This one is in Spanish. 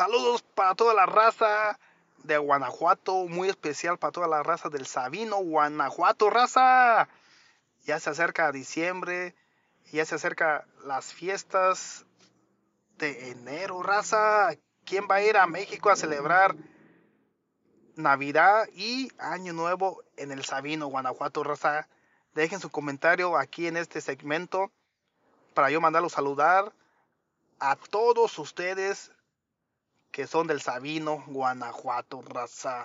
Saludos para toda la raza de Guanajuato, muy especial para toda la raza del Sabino, Guanajuato, raza. Ya se acerca diciembre, ya se acerca las fiestas de enero, raza. ¿Quién va a ir a México a celebrar Navidad y Año Nuevo en el Sabino, Guanajuato, raza? Dejen su comentario aquí en este segmento para yo mandarlo saludar a todos ustedes que son del Sabino, Guanajuato, raza.